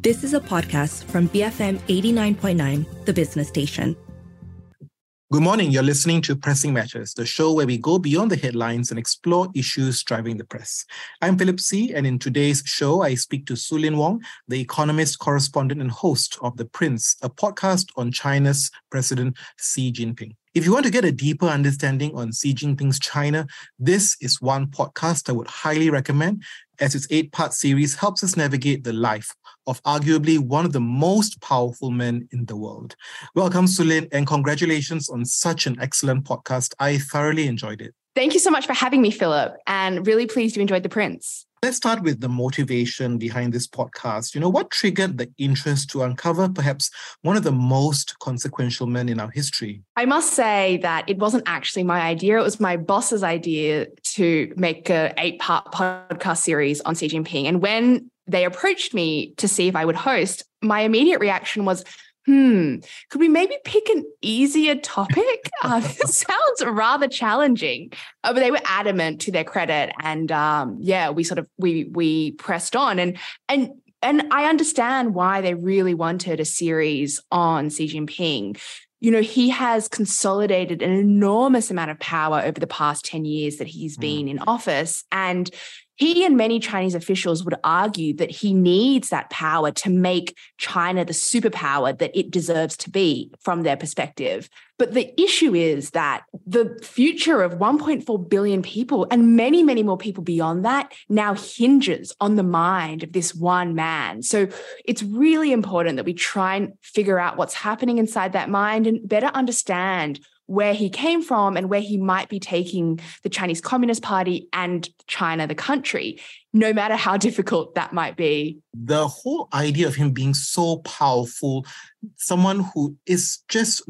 This is a podcast from BFM 89.9, the business station. Good morning. You're listening to Pressing Matters, the show where we go beyond the headlines and explore issues driving the press. I'm Philip See, and in today's show, I speak to Sue-Lin Wong, the economist, correspondent, and host of The Prince, a podcast on China's President Xi Jinping. If you want to get a deeper understanding on Xi Jinping's China, this is one podcast I would highly recommend, as its eight part series helps us navigate the life of arguably one of the most powerful men in the world. Welcome, Sue-Lin, and congratulations on such an excellent podcast. I thoroughly enjoyed it. Thank you so much for having me, Philip, and really pleased you enjoyed The Prince. Let's start with the motivation behind this podcast. You know, what triggered the interest to uncover perhaps one of the most consequential men in our history? I must say that it wasn't actually my idea. It was my boss's idea to make a eight-part podcast series on Xi Jinping. And when they approached me to see if I would host, my immediate reaction was, hmm, could we maybe pick an easier topic? Uh, this sounds rather challenging. Uh, but they were adamant to their credit. And um, yeah, we sort of we we pressed on and and and I understand why they really wanted a series on Xi Jinping. You know, he has consolidated an enormous amount of power over the past 10 years that he's been in office. And he and many Chinese officials would argue that he needs that power to make China the superpower that it deserves to be from their perspective. But the issue is that the future of 1.4 billion people and many, many more people beyond that now hinges on the mind of this one man. So it's really important that we try and figure out what's happening inside that mind and better understand where he came from and where he might be taking the Chinese Communist Party and China, the country, no matter how difficult that might be. The whole idea of him being so powerful, someone who is just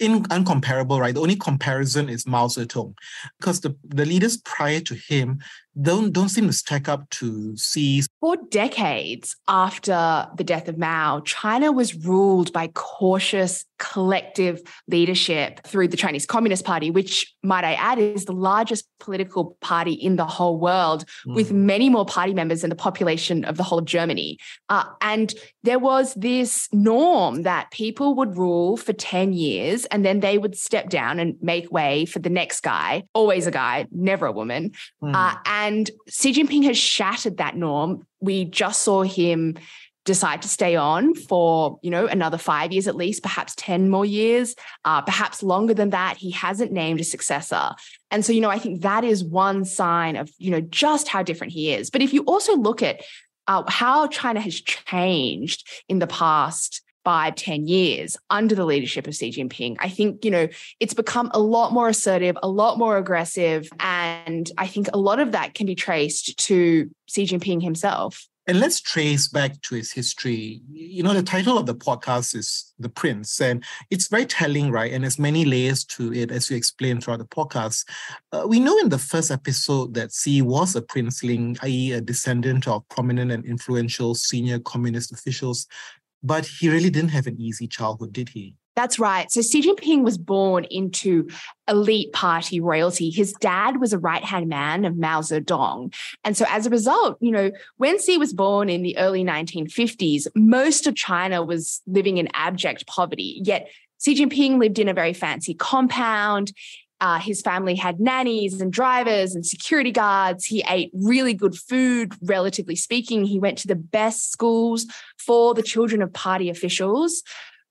in, uncomparable, right? The only comparison is Mao Zedong, because the, the leaders prior to him don't don't seem to stack up to Xi. For decades after the death of Mao, China was ruled by cautious collective leadership through the Chinese Communist Party, which might I add is the largest political party in the whole world, mm. with many more party members than the population of the whole of Germany. Uh, and there was this norm that people would rule for 10 years and then they would step down and make way for the next guy, always a guy, never a woman. Mm. Uh, and and Xi Jinping has shattered that norm. We just saw him decide to stay on for you know another five years at least perhaps 10 more years uh, perhaps longer than that he hasn't named a successor and so you know i think that is one sign of you know just how different he is but if you also look at uh, how china has changed in the past five, ten years under the leadership of Xi Jinping. I think, you know, it's become a lot more assertive, a lot more aggressive. And I think a lot of that can be traced to Xi Jinping himself. And let's trace back to his history. You know, the title of the podcast is The Prince, and it's very telling, right? And there's many layers to it, as you explained throughout the podcast. Uh, we know in the first episode that Xi was a princeling, i.e., a descendant of prominent and influential senior communist officials. But he really didn't have an easy childhood, did he? That's right. So Xi Jinping was born into elite party royalty. His dad was a right hand man of Mao Zedong. And so as a result, you know, when Xi was born in the early 1950s, most of China was living in abject poverty. Yet Xi Jinping lived in a very fancy compound. Uh, his family had nannies and drivers and security guards. He ate really good food, relatively speaking. He went to the best schools for the children of party officials.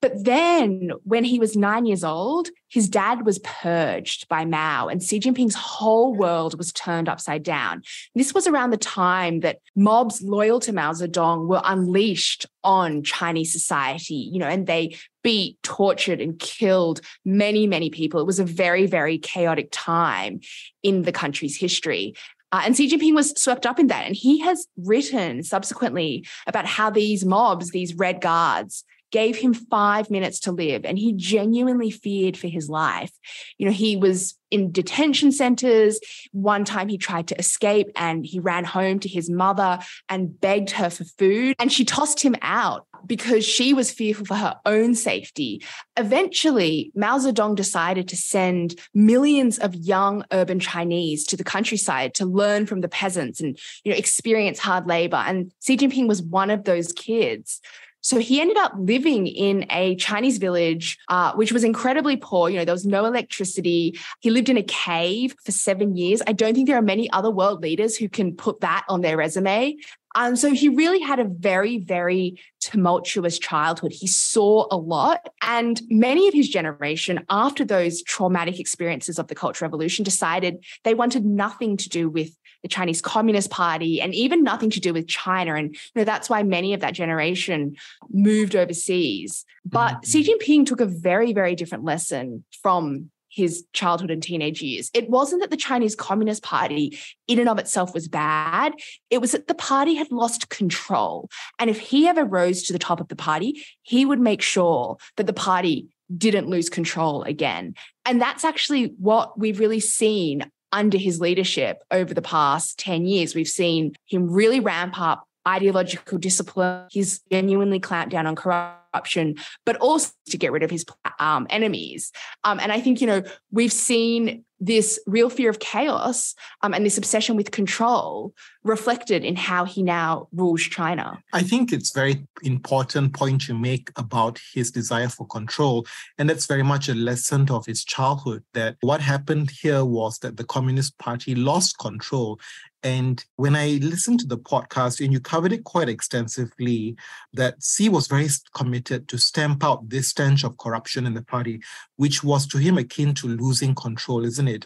But then, when he was nine years old, his dad was purged by Mao, and Xi Jinping's whole world was turned upside down. This was around the time that mobs loyal to Mao Zedong were unleashed on Chinese society, you know, and they beat, tortured, and killed many, many people. It was a very, very chaotic time in the country's history. Uh, and Xi Jinping was swept up in that. And he has written subsequently about how these mobs, these red guards, gave him five minutes to live. And he genuinely feared for his life. You know, he was in detention centers. One time he tried to escape and he ran home to his mother and begged her for food. And she tossed him out because she was fearful for her own safety. Eventually, Mao Zedong decided to send millions of young urban Chinese to the countryside to learn from the peasants and you know experience hard labor. And Xi Jinping was one of those kids. So he ended up living in a Chinese village, uh, which was incredibly poor. You know, there was no electricity. He lived in a cave for seven years. I don't think there are many other world leaders who can put that on their resume. And so he really had a very, very tumultuous childhood. He saw a lot. And many of his generation, after those traumatic experiences of the Cultural Revolution, decided they wanted nothing to do with the Chinese Communist Party and even nothing to do with China. And you know, that's why many of that generation moved overseas. But mm-hmm. Xi Jinping took a very, very different lesson from his childhood and teenage years. It wasn't that the Chinese Communist Party, in and of itself, was bad. It was that the party had lost control. And if he ever rose to the top of the party, he would make sure that the party didn't lose control again. And that's actually what we've really seen under his leadership over the past 10 years. We've seen him really ramp up ideological discipline. He's genuinely clamped down on corruption, but also to get rid of his um, enemies. Um, and I think, you know, we've seen this real fear of chaos um, and this obsession with control reflected in how he now rules China. I think it's very important point you make about his desire for control. And that's very much a lesson of his childhood that what happened here was that the Communist Party lost control and when I listened to the podcast, and you covered it quite extensively, that Xi was very to stamp out this stench of corruption in the party, which was to him akin to losing control, isn't it?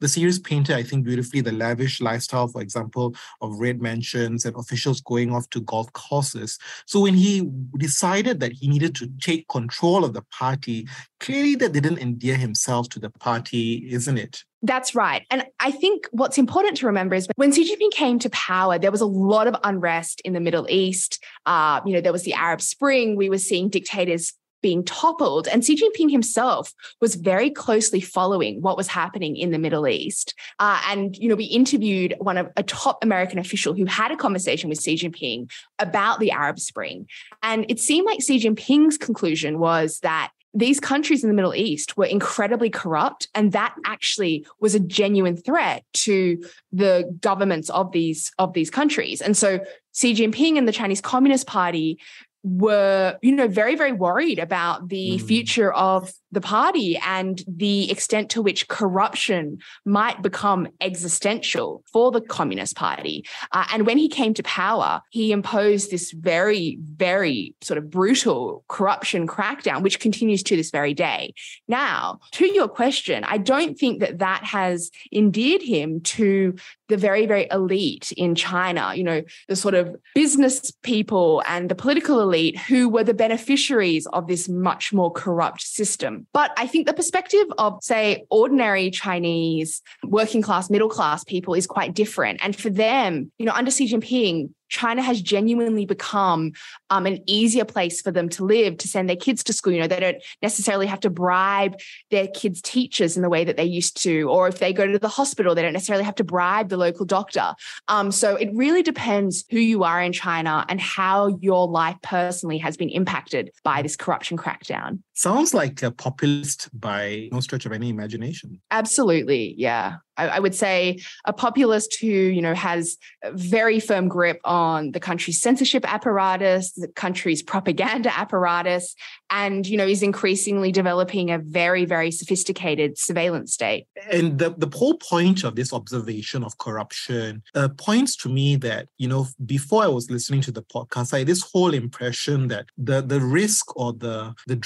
The series painted, I think, beautifully the lavish lifestyle, for example, of red mansions and officials going off to golf courses. So when he decided that he needed to take control of the party, clearly that didn't endear himself to the party, isn't it? That's right. And I think what's important to remember is when Xi Jinping came to power, there was a lot of unrest in the Middle East. Uh, you know, there was the Arab Spring. We were seeing dictators being toppled. And Xi Jinping himself was very closely following what was happening in the Middle East. Uh, and, you know, we interviewed one of a top American official who had a conversation with Xi Jinping about the Arab Spring. And it seemed like Xi Jinping's conclusion was that these countries in the Middle East were incredibly corrupt, and that actually was a genuine threat to the governments of these of these countries. And so Xi Jinping and the Chinese Communist Party were, you know, very, very worried about the mm. future of the party and the extent to which corruption might become existential for the Communist Party. Uh, and when he came to power, he imposed this very, very sort of brutal corruption crackdown, which continues to this very day. Now, to your question, I don't think that that has endeared him to the very, very elite in China, you know, the sort of business people and the political elite who were the beneficiaries of this much more corrupt system. But I think the perspective of, say, ordinary Chinese working class, middle class people is quite different. And for them, you know, under Xi Jinping, China has genuinely become um, an easier place for them to live, to send their kids to school. You know, they don't necessarily have to bribe their kids' teachers in the way that they used to, or if they go to the hospital, they don't necessarily have to bribe the local doctor. Um, so it really depends who you are in China and how your life personally has been impacted by this corruption crackdown. Sounds like a populist by no stretch of any imagination. Absolutely, yeah. I, I would say a populist who, you know, has a very firm grip on the country's censorship apparatus, the country's propaganda apparatus, and, you know, is increasingly developing a very, very sophisticated surveillance state. And the, the whole point of this observation of corruption uh, points to me that, you know, before I was listening to the podcast, I had this whole impression that the, the risk or the, the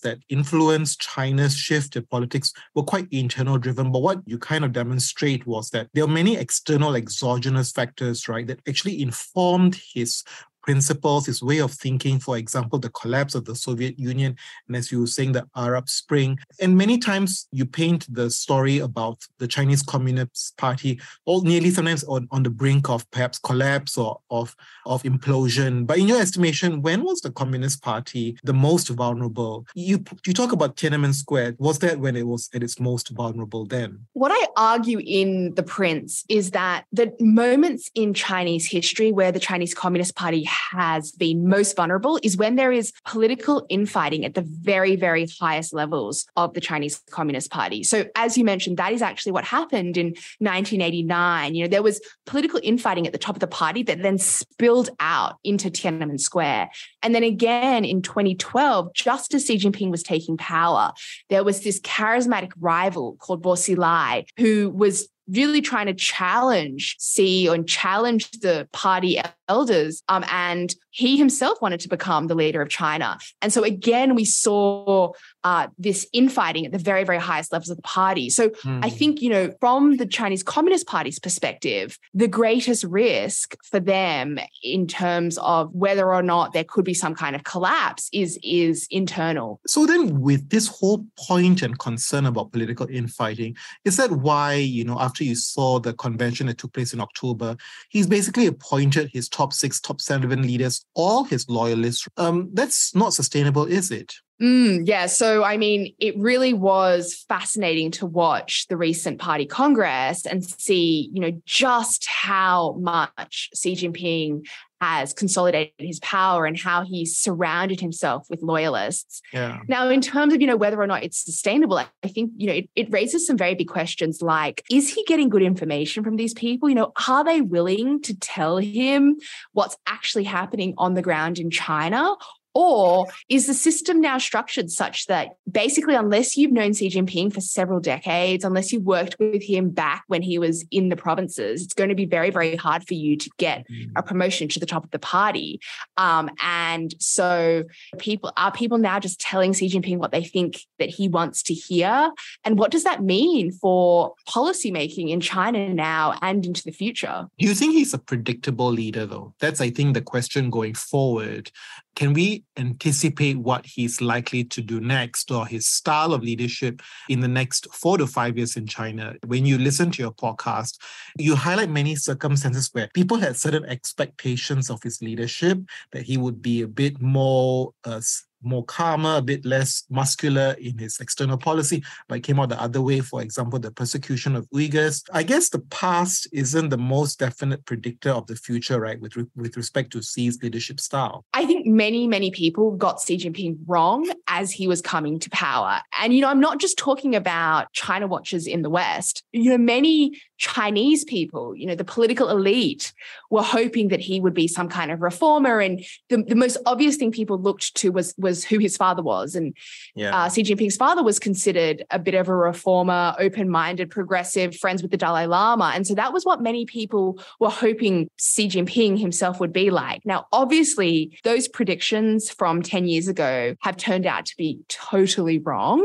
that influenced China's shift to politics were quite internal driven. But what you kind of demonstrate was that there are many external exogenous factors, right, that actually informed his principles, his way of thinking, for example, the collapse of the Soviet Union, and as you were saying, the Arab Spring. And many times you paint the story about the Chinese Communist Party, all nearly sometimes on, on the brink of perhaps collapse or of, of implosion. But in your estimation, when was the Communist Party the most vulnerable? You, you talk about Tiananmen Square. Was that when it was at its most vulnerable then? What I argue in The Prince is that the moments in Chinese history where the Chinese Communist Party has been most vulnerable is when there is political infighting at the very, very highest levels of the Chinese Communist Party. So, as you mentioned, that is actually what happened in 1989. You know, there was political infighting at the top of the party that then spilled out into Tiananmen Square. And then again in 2012, just as Xi Jinping was taking power, there was this charismatic rival called Bo Xilai who was really trying to challenge Xi and challenge the party elders. Um, and he himself wanted to become the leader of China. And so again, we saw uh, this infighting at the very, very highest levels of the party. So mm. I hmm. think, you know, from the Chinese Communist Party's perspective, the greatest risk for them in terms of whether or not there could be some kind of collapse is, is internal. So then with this whole point and concern about political infighting, is that why, you know, after you saw the convention that took place in October, he's basically appointed his top six, top seven leaders, all his loyalists. Um, that's not sustainable, is it? Mm, yeah. So, I mean, it really was fascinating to watch the recent party congress and see, you know, just how much Xi Jinping has consolidated his power and how he's surrounded himself with loyalists. Yeah. Now, in terms of, you know, whether or not it's sustainable, I think, you know, it, it raises some very big questions like, is he getting good information from these people? You know, are they willing to tell him what's actually happening on the ground in China? Or is the system now structured such that basically, unless you've known Xi Jinping for several decades, unless you worked with him back when he was in the provinces, it's going to be very, very hard for you to get mm. a promotion to the top of the party. Um, and so, people are people now just telling Xi Jinping what they think that he wants to hear, and what does that mean for policymaking in China now and into the future? Do you think he's a predictable leader, though? That's, I think, the question going forward can we anticipate what he's likely to do next or his style of leadership in the next four to five years in China? When you listen to your podcast, you highlight many circumstances where people had certain expectations of his leadership, that he would be a bit more uh, more calmer, a bit less muscular in his external policy, but it came out the other way. For example, the persecution of Uyghurs. I guess the past isn't the most definite predictor of the future, right? With re- with respect to Xi's leadership style. I think many many people got Xi Jinping wrong as he was coming to power, and you know I'm not just talking about China watchers in the West. You know many Chinese people, you know, the political elite were hoping that he would be some kind of reformer. And the, the most obvious thing people looked to was, was who his father was. And yeah. uh, Xi Jinping's father was considered a bit of a reformer, open minded, progressive, friends with the Dalai Lama. And so that was what many people were hoping Xi Jinping himself would be like. Now, obviously, those predictions from 10 years ago have turned out to be totally wrong.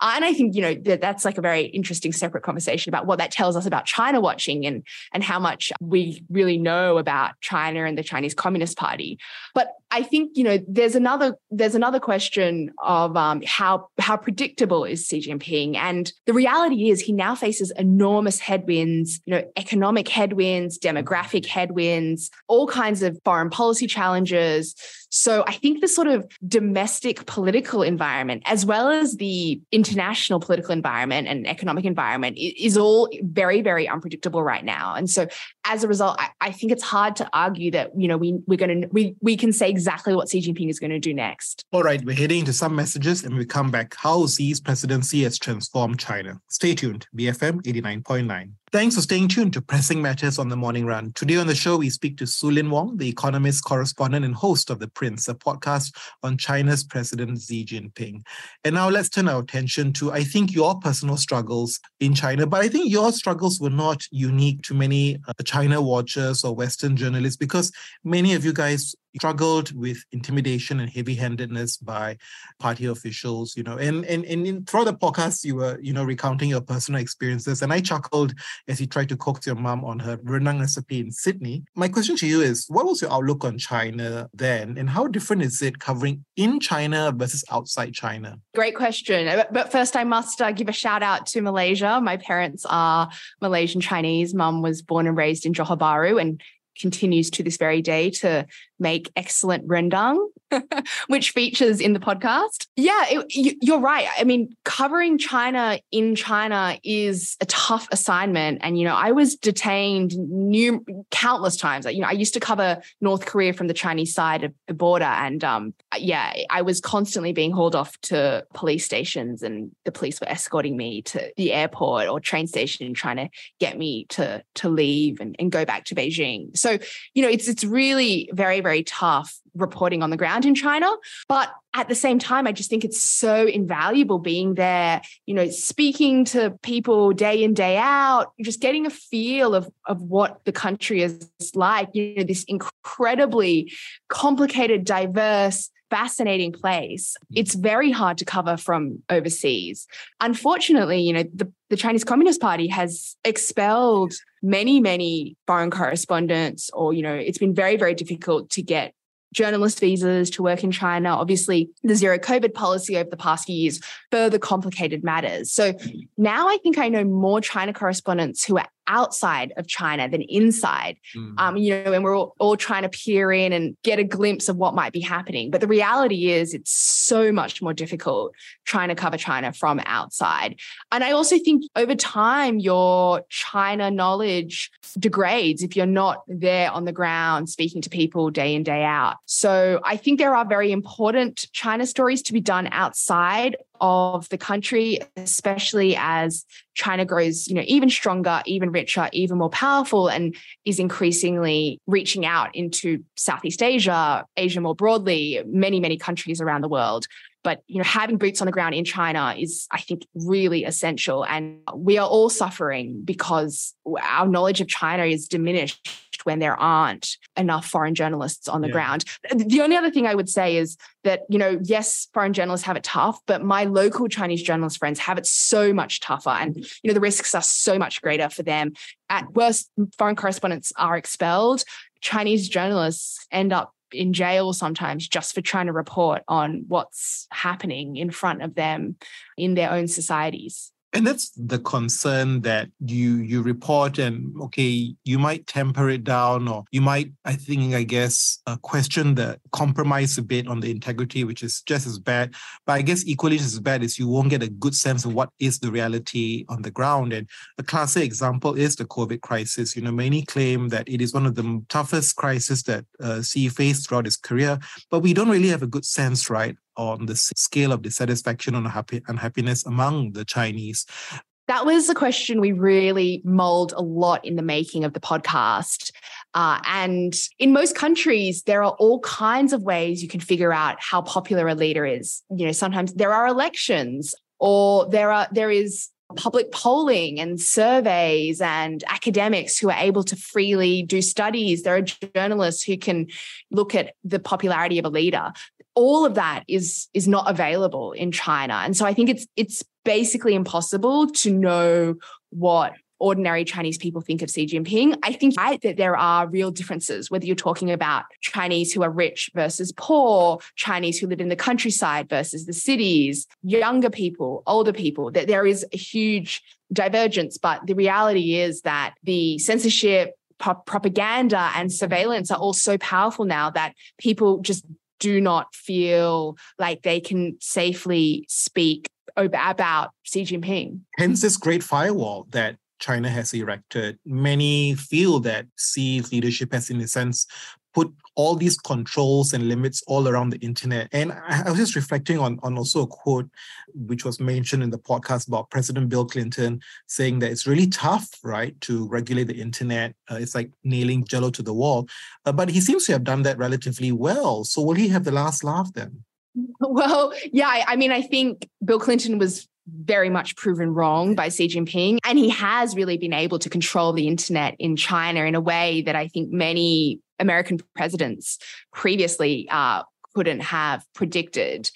Uh, and I think, you know, that that's like a very interesting separate conversation about what that tells us about China watching and, and how much we really know about China and the Chinese Communist Party. But I think you know there's another there's another question of um, how how predictable is Xi Jinping, and the reality is he now faces enormous headwinds, you know, economic headwinds, demographic headwinds, all kinds of foreign policy challenges. So I think the sort of domestic political environment, as well as the international political environment and economic environment, is all very very unpredictable right now. And so as a result, I, I think it's hard to argue that you know we we're going to we we can say exactly what Xi Jinping is going to do next. All right, we're heading into some messages and we come back. How Xi's presidency has transformed China. Stay tuned, BFM 89.9. Thanks for staying tuned to Pressing Matters on the Morning Run. Today on the show, we speak to Sue-Lin Wong, the economist, correspondent, and host of The Prince, a podcast on China's President Xi Jinping. And now let's turn our attention to, I think, your personal struggles in China. But I think your struggles were not unique to many uh, China watchers or Western journalists because many of you guys struggled with intimidation and heavy-handedness by party officials, you know, and and, and in, throughout the podcast, you were, you know, recounting your personal experiences. And I chuckled as you tried to coax your mom on her rendang recipe in Sydney. My question to you is, what was your outlook on China then? And how different is it covering in China versus outside China? Great question. But first, I must uh, give a shout out to Malaysia. My parents are Malaysian Chinese. Mum was born and raised in Johor Bahru and continues to this very day to make excellent rendang, which features in the podcast. Yeah, it, you're right. I mean, covering China in China is a tough assignment. And, you know, I was detained new countless times. You know, I used to cover North Korea from the Chinese side of the border. And um, yeah, I was constantly being hauled off to police stations and the police were escorting me to the airport or train station and trying to get me to, to leave and, and go back to Beijing. So, you know, it's, it's really very very tough reporting on the ground in China. But at the same time, I just think it's so invaluable being there, you know, speaking to people day in, day out, just getting a feel of, of what the country is like, you know, this incredibly complicated, diverse, fascinating place. Mm-hmm. It's very hard to cover from overseas. Unfortunately, you know, the, the Chinese Communist Party has expelled many, many foreign correspondents, or, you know, it's been very, very difficult to get journalist visas to work in China. Obviously, the zero COVID policy over the past few years further complicated matters. So mm. now I think I know more China correspondents who are outside of China than inside. Mm. Um, you know, and we're all, all, trying to peer in and get a glimpse of what might be happening. But the reality is, it's so much more difficult trying to cover China from outside. And I also think over time, your China knowledge degrades if you're not there on the ground speaking to people day in, day out. So I think there are very important China stories to be done outside of the country, especially as China grows, you know, even stronger, even richer, even more powerful, and is increasingly reaching out into Southeast Asia, Asia more broadly, many, many countries around the world. But you know, having boots on the ground in China is, I think, really essential. And we are all suffering because our knowledge of China is diminished when there aren't enough foreign journalists on the yeah. ground. The only other thing I would say is that, you know, yes, foreign journalists have it tough, but my local Chinese journalist friends have it so much tougher. And, you know, the risks are so much greater for them. At worst, foreign correspondents are expelled. Chinese journalists end up in jail sometimes just for trying to report on what's happening in front of them in their own societies and that's the concern that you you report and okay you might temper it down or you might i think i guess uh, question the compromise a bit on the integrity which is just as bad. But i guess equally as bad is you won't get a good sense of what is the reality on the ground. And a classic example is the covid crisis. You know many claim that it is one of the toughest crises that uh, faced throughout his career but we don't really have a good sense right on the scale of dissatisfaction and unhappiness among the Chinese? That was a question we really mulled a lot in the making of the podcast. Uh, and in most countries, there are all kinds of ways you can figure out how popular a leader is. You know, sometimes there are elections, or there are there is public polling and surveys and academics who are able to freely do studies. There are journalists who can look at the popularity of a leader all of that is is not available in China. And so I think it's it's basically impossible to know what ordinary Chinese people think of Xi Jinping. I think right, that there are real differences, whether you're talking about Chinese who are rich versus poor, Chinese who live in the countryside versus the cities, younger people, older people, that there is a huge divergence. But the reality is that the censorship, propaganda and surveillance are all so powerful now that people just do not feel like they can safely speak about Xi Jinping. Hence, this great firewall that China has erected. Many feel that Xi's leadership has, in a sense, put all these controls and limits all around the internet. And I, was just reflecting on, on also a quote which was mentioned in the podcast about President Bill Clinton saying that it's really tough, right, to regulate the internet. Uh, it's like nailing jello to the wall. Uh, but he seems to have done that relatively well. So will he have the last laugh then? Well, yeah, I mean, I think Bill Clinton was very much proven wrong by Xi Jinping. And he has really been able to control the internet in China in a way that I think many American presidents previously uh, couldn't have predicted.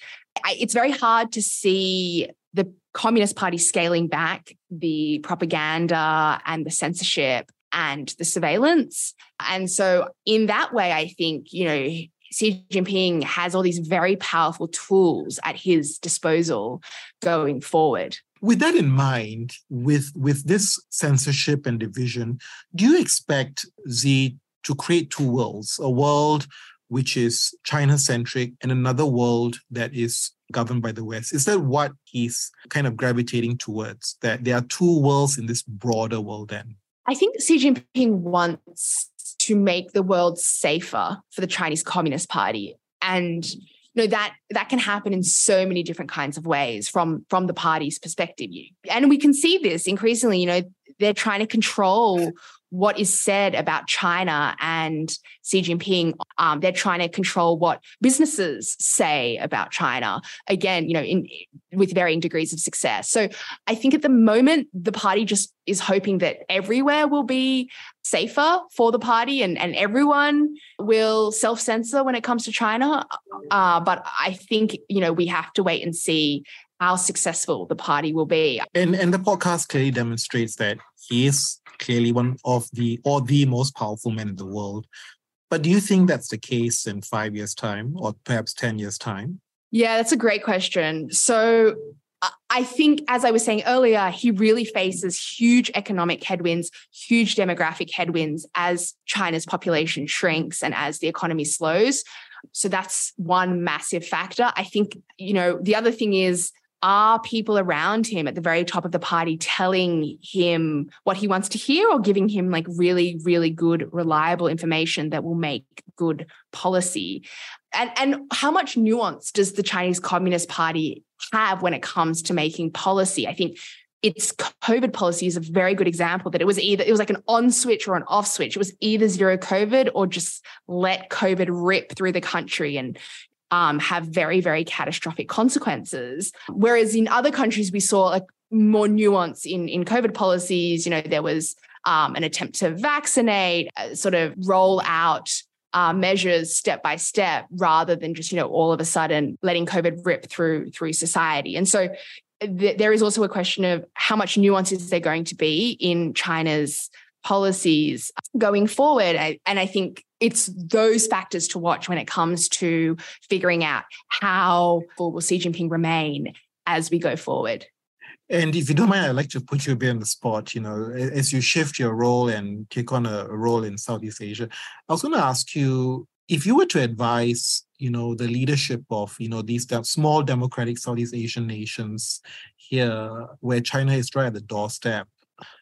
It's very hard to see the Communist Party scaling back the propaganda and the censorship and the surveillance. And so, in that way, I think, you know, Xi Jinping has all these very powerful tools at his disposal going forward. With that in mind, with, with this censorship and division, do you expect Xi to create two worlds a world which is China centric and another world that is governed by the West? Is that what he's kind of gravitating towards? That there are two worlds in this broader world then? I think Xi Jinping wants to make the world safer for the Chinese Communist Party. And you know that that can happen in so many different kinds of ways from from the party's perspective and we can see this increasingly you know they're trying to control what is said about China and Xi Jinping. Um, they're trying to control what businesses say about China. Again, you know, in with varying degrees of success. So I think at the moment the party just is hoping that everywhere will be safer for the party and, and everyone will self-censor when it comes to China. Uh, but I think, you know, we have to wait and see how successful the party will be. And and the podcast clearly demonstrates that he is clearly one of the or the most powerful men in the world. But do you think that's the case in five years' time or perhaps 10 years' time? Yeah, that's a great question. So I think, as I was saying earlier, he really faces huge economic headwinds, huge demographic headwinds as China's population shrinks and as the economy slows. So that's one massive factor. I think, you know, the other thing is are people around him at the very top of the party telling him what he wants to hear or giving him like really really good reliable information that will make good policy and and how much nuance does the chinese communist party have when it comes to making policy i think its COVID policy is a very good example that it was either, it was like an on switch or an off switch. It was either zero COVID or just let COVID rip through the country and um, have very, very catastrophic consequences. Whereas in other countries, we saw like more nuance in, in COVID policies. You know, there was um, an attempt to vaccinate, uh, sort of roll out uh, measures step by step rather than just you know all of a sudden letting covid rip through through society and so th- there is also a question of how much nuance is there going to be in china's policies going forward and i think it's those factors to watch when it comes to figuring out how will Xi Jinping remain as we go forward. And if you don't mind, I'd like to put you a bit on the spot. You know, as you shift your role and take on a role in Southeast Asia, I was going to ask you if you were to advise, you know, the leadership of, you know, these small democratic Southeast Asian nations here, where China is right at the doorstep,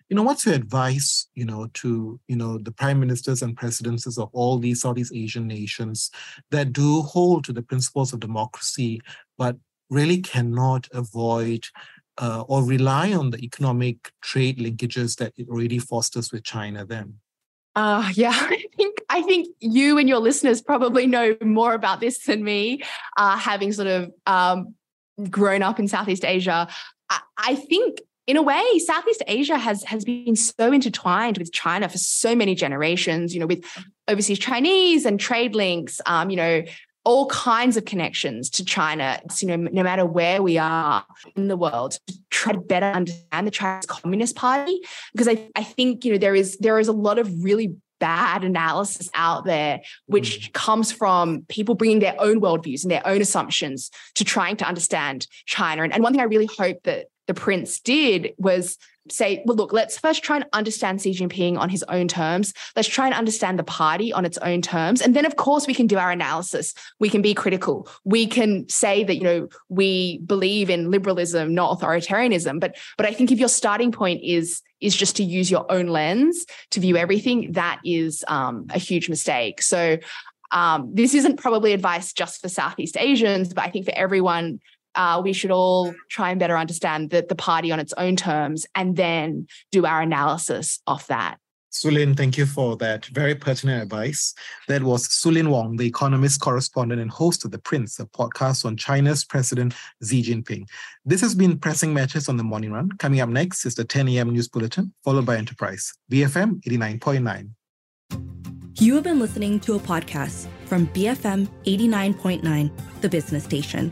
you know, what's your advice, you know, to, you know, the prime ministers and presidents of all these Southeast Asian nations that do hold to the principles of democracy, but really cannot avoid uh, or rely on the economic trade linkages that it already fosters with China then? Uh, yeah, I think I think you and your listeners probably know more about this than me, uh, having sort of um, grown up in Southeast Asia. I, I think in a way, Southeast Asia has has been so intertwined with China for so many generations. You know, with overseas Chinese and trade links. Um, you know, all kinds of connections to China. So, you know, no matter where we are in the world, to try to better understand the Chinese Communist Party, because I, I think you know there is there is a lot of really bad analysis out there, which mm. comes from people bringing their own worldviews and their own assumptions to trying to understand China. And, and one thing I really hope that the prince did was say, well, look, let's first try and understand Xi Jinping on his own terms. Let's try and understand the party on its own terms. And then, of course, we can do our analysis. We can be critical. We can say that, you know, we believe in liberalism, not authoritarianism. But but I think if your starting point is is just to use your own lens to view everything, that is um, a huge mistake. So um, this isn't probably advice just for Southeast Asians, but I think for everyone uh, we should all try and better understand the, the party on its own terms and then do our analysis of that. Sue-Lin, thank you for that very pertinent advice. That was Sue-Lin Wong, the economist correspondent and host of The Prince, a podcast on China's President Xi Jinping. This has been Pressing Matters on the Morning Run. Coming up next is the 10 a.m. news bulletin, followed by Enterprise, BFM 89.9. You have been listening to a podcast from BFM 89.9, the business station.